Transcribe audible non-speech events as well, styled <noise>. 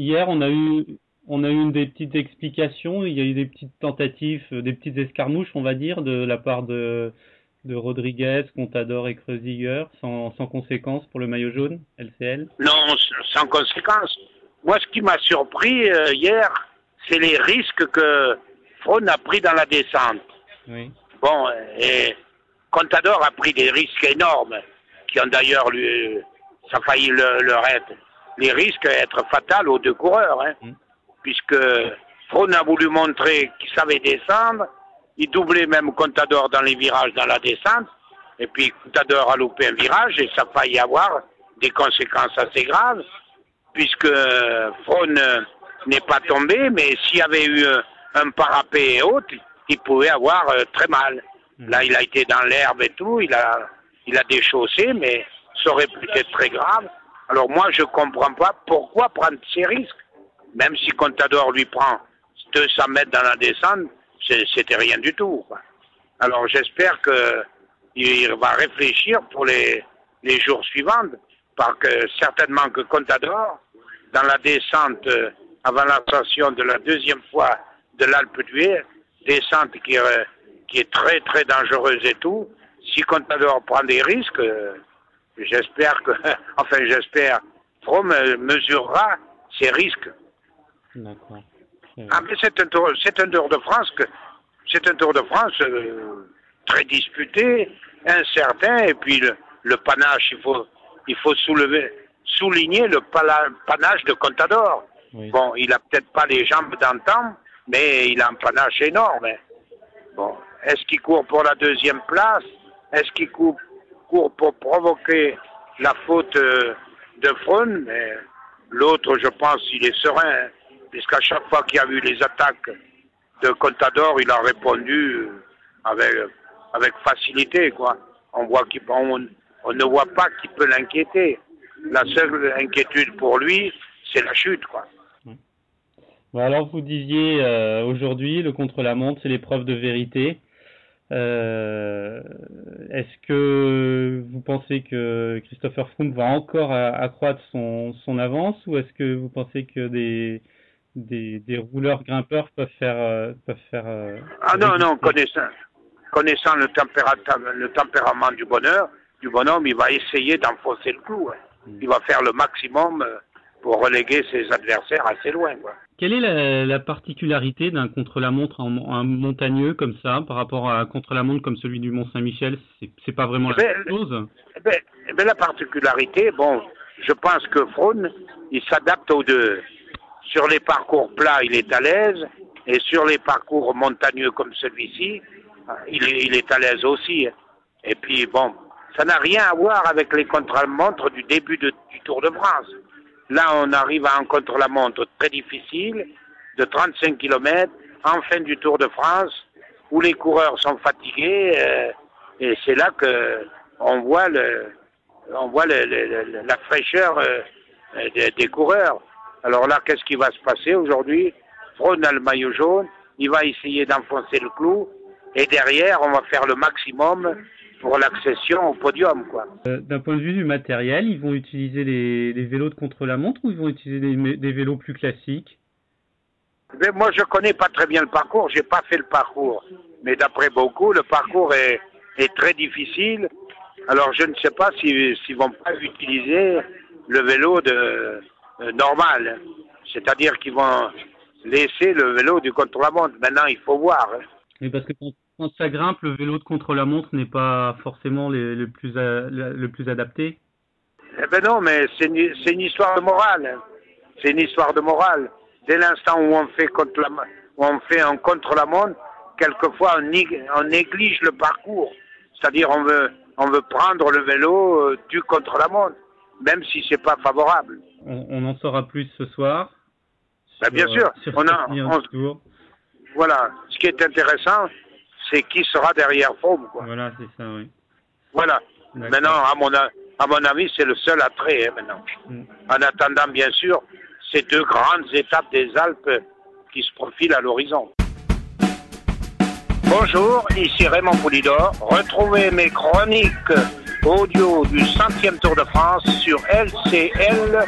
hier, on a eu on a eu des petites explications, il y a eu des petites tentatives, euh, des petites escarmouches, on va dire, de la part de, de Rodriguez, Contador et Kreuziger, sans, sans conséquence pour le maillot jaune, LCL Non, sans conséquence. Moi, ce qui m'a surpris euh, hier, c'est les risques que Fron a pris dans la descente. Oui. Bon, et Contador a pris des risques énormes, qui ont d'ailleurs lui, ça a failli le, être. Les risques être fatals aux deux coureurs, hein, Mm. puisque Fron a voulu montrer qu'il savait descendre, il doublait même Contador dans les virages dans la descente, et puis Contador a loupé un virage et ça a failli avoir des conséquences assez graves, puisque euh, n'est pas tombé, mais s'il y avait eu un parapet haut, il pouvait avoir euh, très mal. Là, il a été dans l'herbe et tout, il a, il a déchaussé, mais ça aurait pu être très grave. Alors moi, je comprends pas pourquoi prendre ces risques. Même si Contador lui prend 200 mètres dans la descente, c'était rien du tout. Alors j'espère que il va réfléchir pour les, les jours suivants, parce que certainement que Contador, dans la descente euh, avant l'ascension de la deuxième fois de l'Alpe d'Huez, descente qui, est- qui est très très dangereuse et tout, si Contador prend des risques, euh, j'espère que, <laughs> enfin j'espère, Fromm mesurera ses risques. D'accord. Ah, mais c'est un tour, c'est un tour de France que, c'est un tour de France euh, très disputé, incertain, et puis le, le panache, il faut, il faut soulever, souligner le pala- panache de Contador. Oui. Bon, il a peut-être pas les jambes d'antan, mais il a un panache énorme. Bon, est-ce qu'il court pour la deuxième place? Est-ce qu'il court, court pour provoquer la faute euh, de Froome Mais L'autre, je pense, il est serein, hein, puisqu'à chaque fois qu'il y a eu les attaques de Contador, il a répondu euh, avec, avec facilité, quoi. On voit qu'il, on, ne voit pas qui peut l'inquiéter. La seule inquiétude pour lui, c'est la chute, quoi. Alors vous disiez euh, aujourd'hui le contre-la-montre c'est l'épreuve de vérité. Euh, Est-ce que vous pensez que Christopher Froome va encore accroître son, son avance ou est-ce que vous pensez que des, des, des rouleurs grimpeurs peuvent faire euh, peuvent faire euh, Ah non, non, connaissant, connaissant le, le tempérament du bonheur, du bonhomme, il va essayer d'enfoncer le clou. hein. Il va faire le maximum euh, pour reléguer ses adversaires assez loin. Quoi. Quelle est la, la particularité d'un contre-la-montre en, en montagneux comme ça par rapport à un contre-la-montre comme celui du Mont Saint-Michel C'est pas vraiment la Ben, même chose? Eh ben, eh ben, la particularité, bon, je pense que Froome, il s'adapte aux deux. Sur les parcours plats, il est à l'aise, et sur les parcours montagneux comme celui-ci, il est, il est à l'aise aussi. Et puis, bon, ça n'a rien à voir avec les contre-la-montre du début de- du Tour de France. Là, on arrive à un contre-la-montre très difficile, de 35 km, en fin du Tour de France, où les coureurs sont fatigués, euh, et c'est là que on voit le, on voit la fraîcheur euh, des, coureurs. Alors là, qu'est-ce qui va se passer aujourd'hui? Froome a le maillot jaune, il va essayer d'enfoncer le clou, et derrière, on va faire le maximum pour l'accession au podium, quoi. Euh, D'un point de vue du matériel, ils vont utiliser les, les vélos de contre-la-montre ou ils vont utiliser des, vélos plus classiques? Mais moi, je connais pas très bien le parcours, j'ai pas fait le parcours. Mais d'après beaucoup, le parcours est, est très difficile. Alors, je ne sais pas s'ils s'ils vont pas utiliser le vélo de, euh, normal. C'est-à-dire qu'ils vont laisser le vélo du contre-la-montre. Maintenant, il faut voir. hein. Mais parce que quand, ça grimpe, le vélo de contre-la-montre n'est pas forcément le, plus a- le, le plus adapté. Eh ben non, mais c'est une, histoire de morale. C'est une histoire de morale. Dès l'instant où on fait contre la, où on fait un contre-la-montre, quelquefois on, nég- on néglige le parcours. C'est-à-dire on veut, on veut prendre le vélo euh, du contre-la-montre, même si c'est pas favorable. On, on en saura plus ce soir. Ben, bien sûr, sur on a- on-. Voilà. Ce qui est intéressant, c'est qui sera derrière Froome, quoi. Voilà, c'est ça, oui. Voilà. Maintenant, à mon, à mon avis, c'est le seul attrait, hein, maintenant. Mm. En attendant, bien sûr, ces deux grandes étapes des Alpes qui se profilent à l'horizon. Bonjour, ici Raymond Poulidor. Retrouvez mes chroniques audio du centième Tour de France sur lcl.com.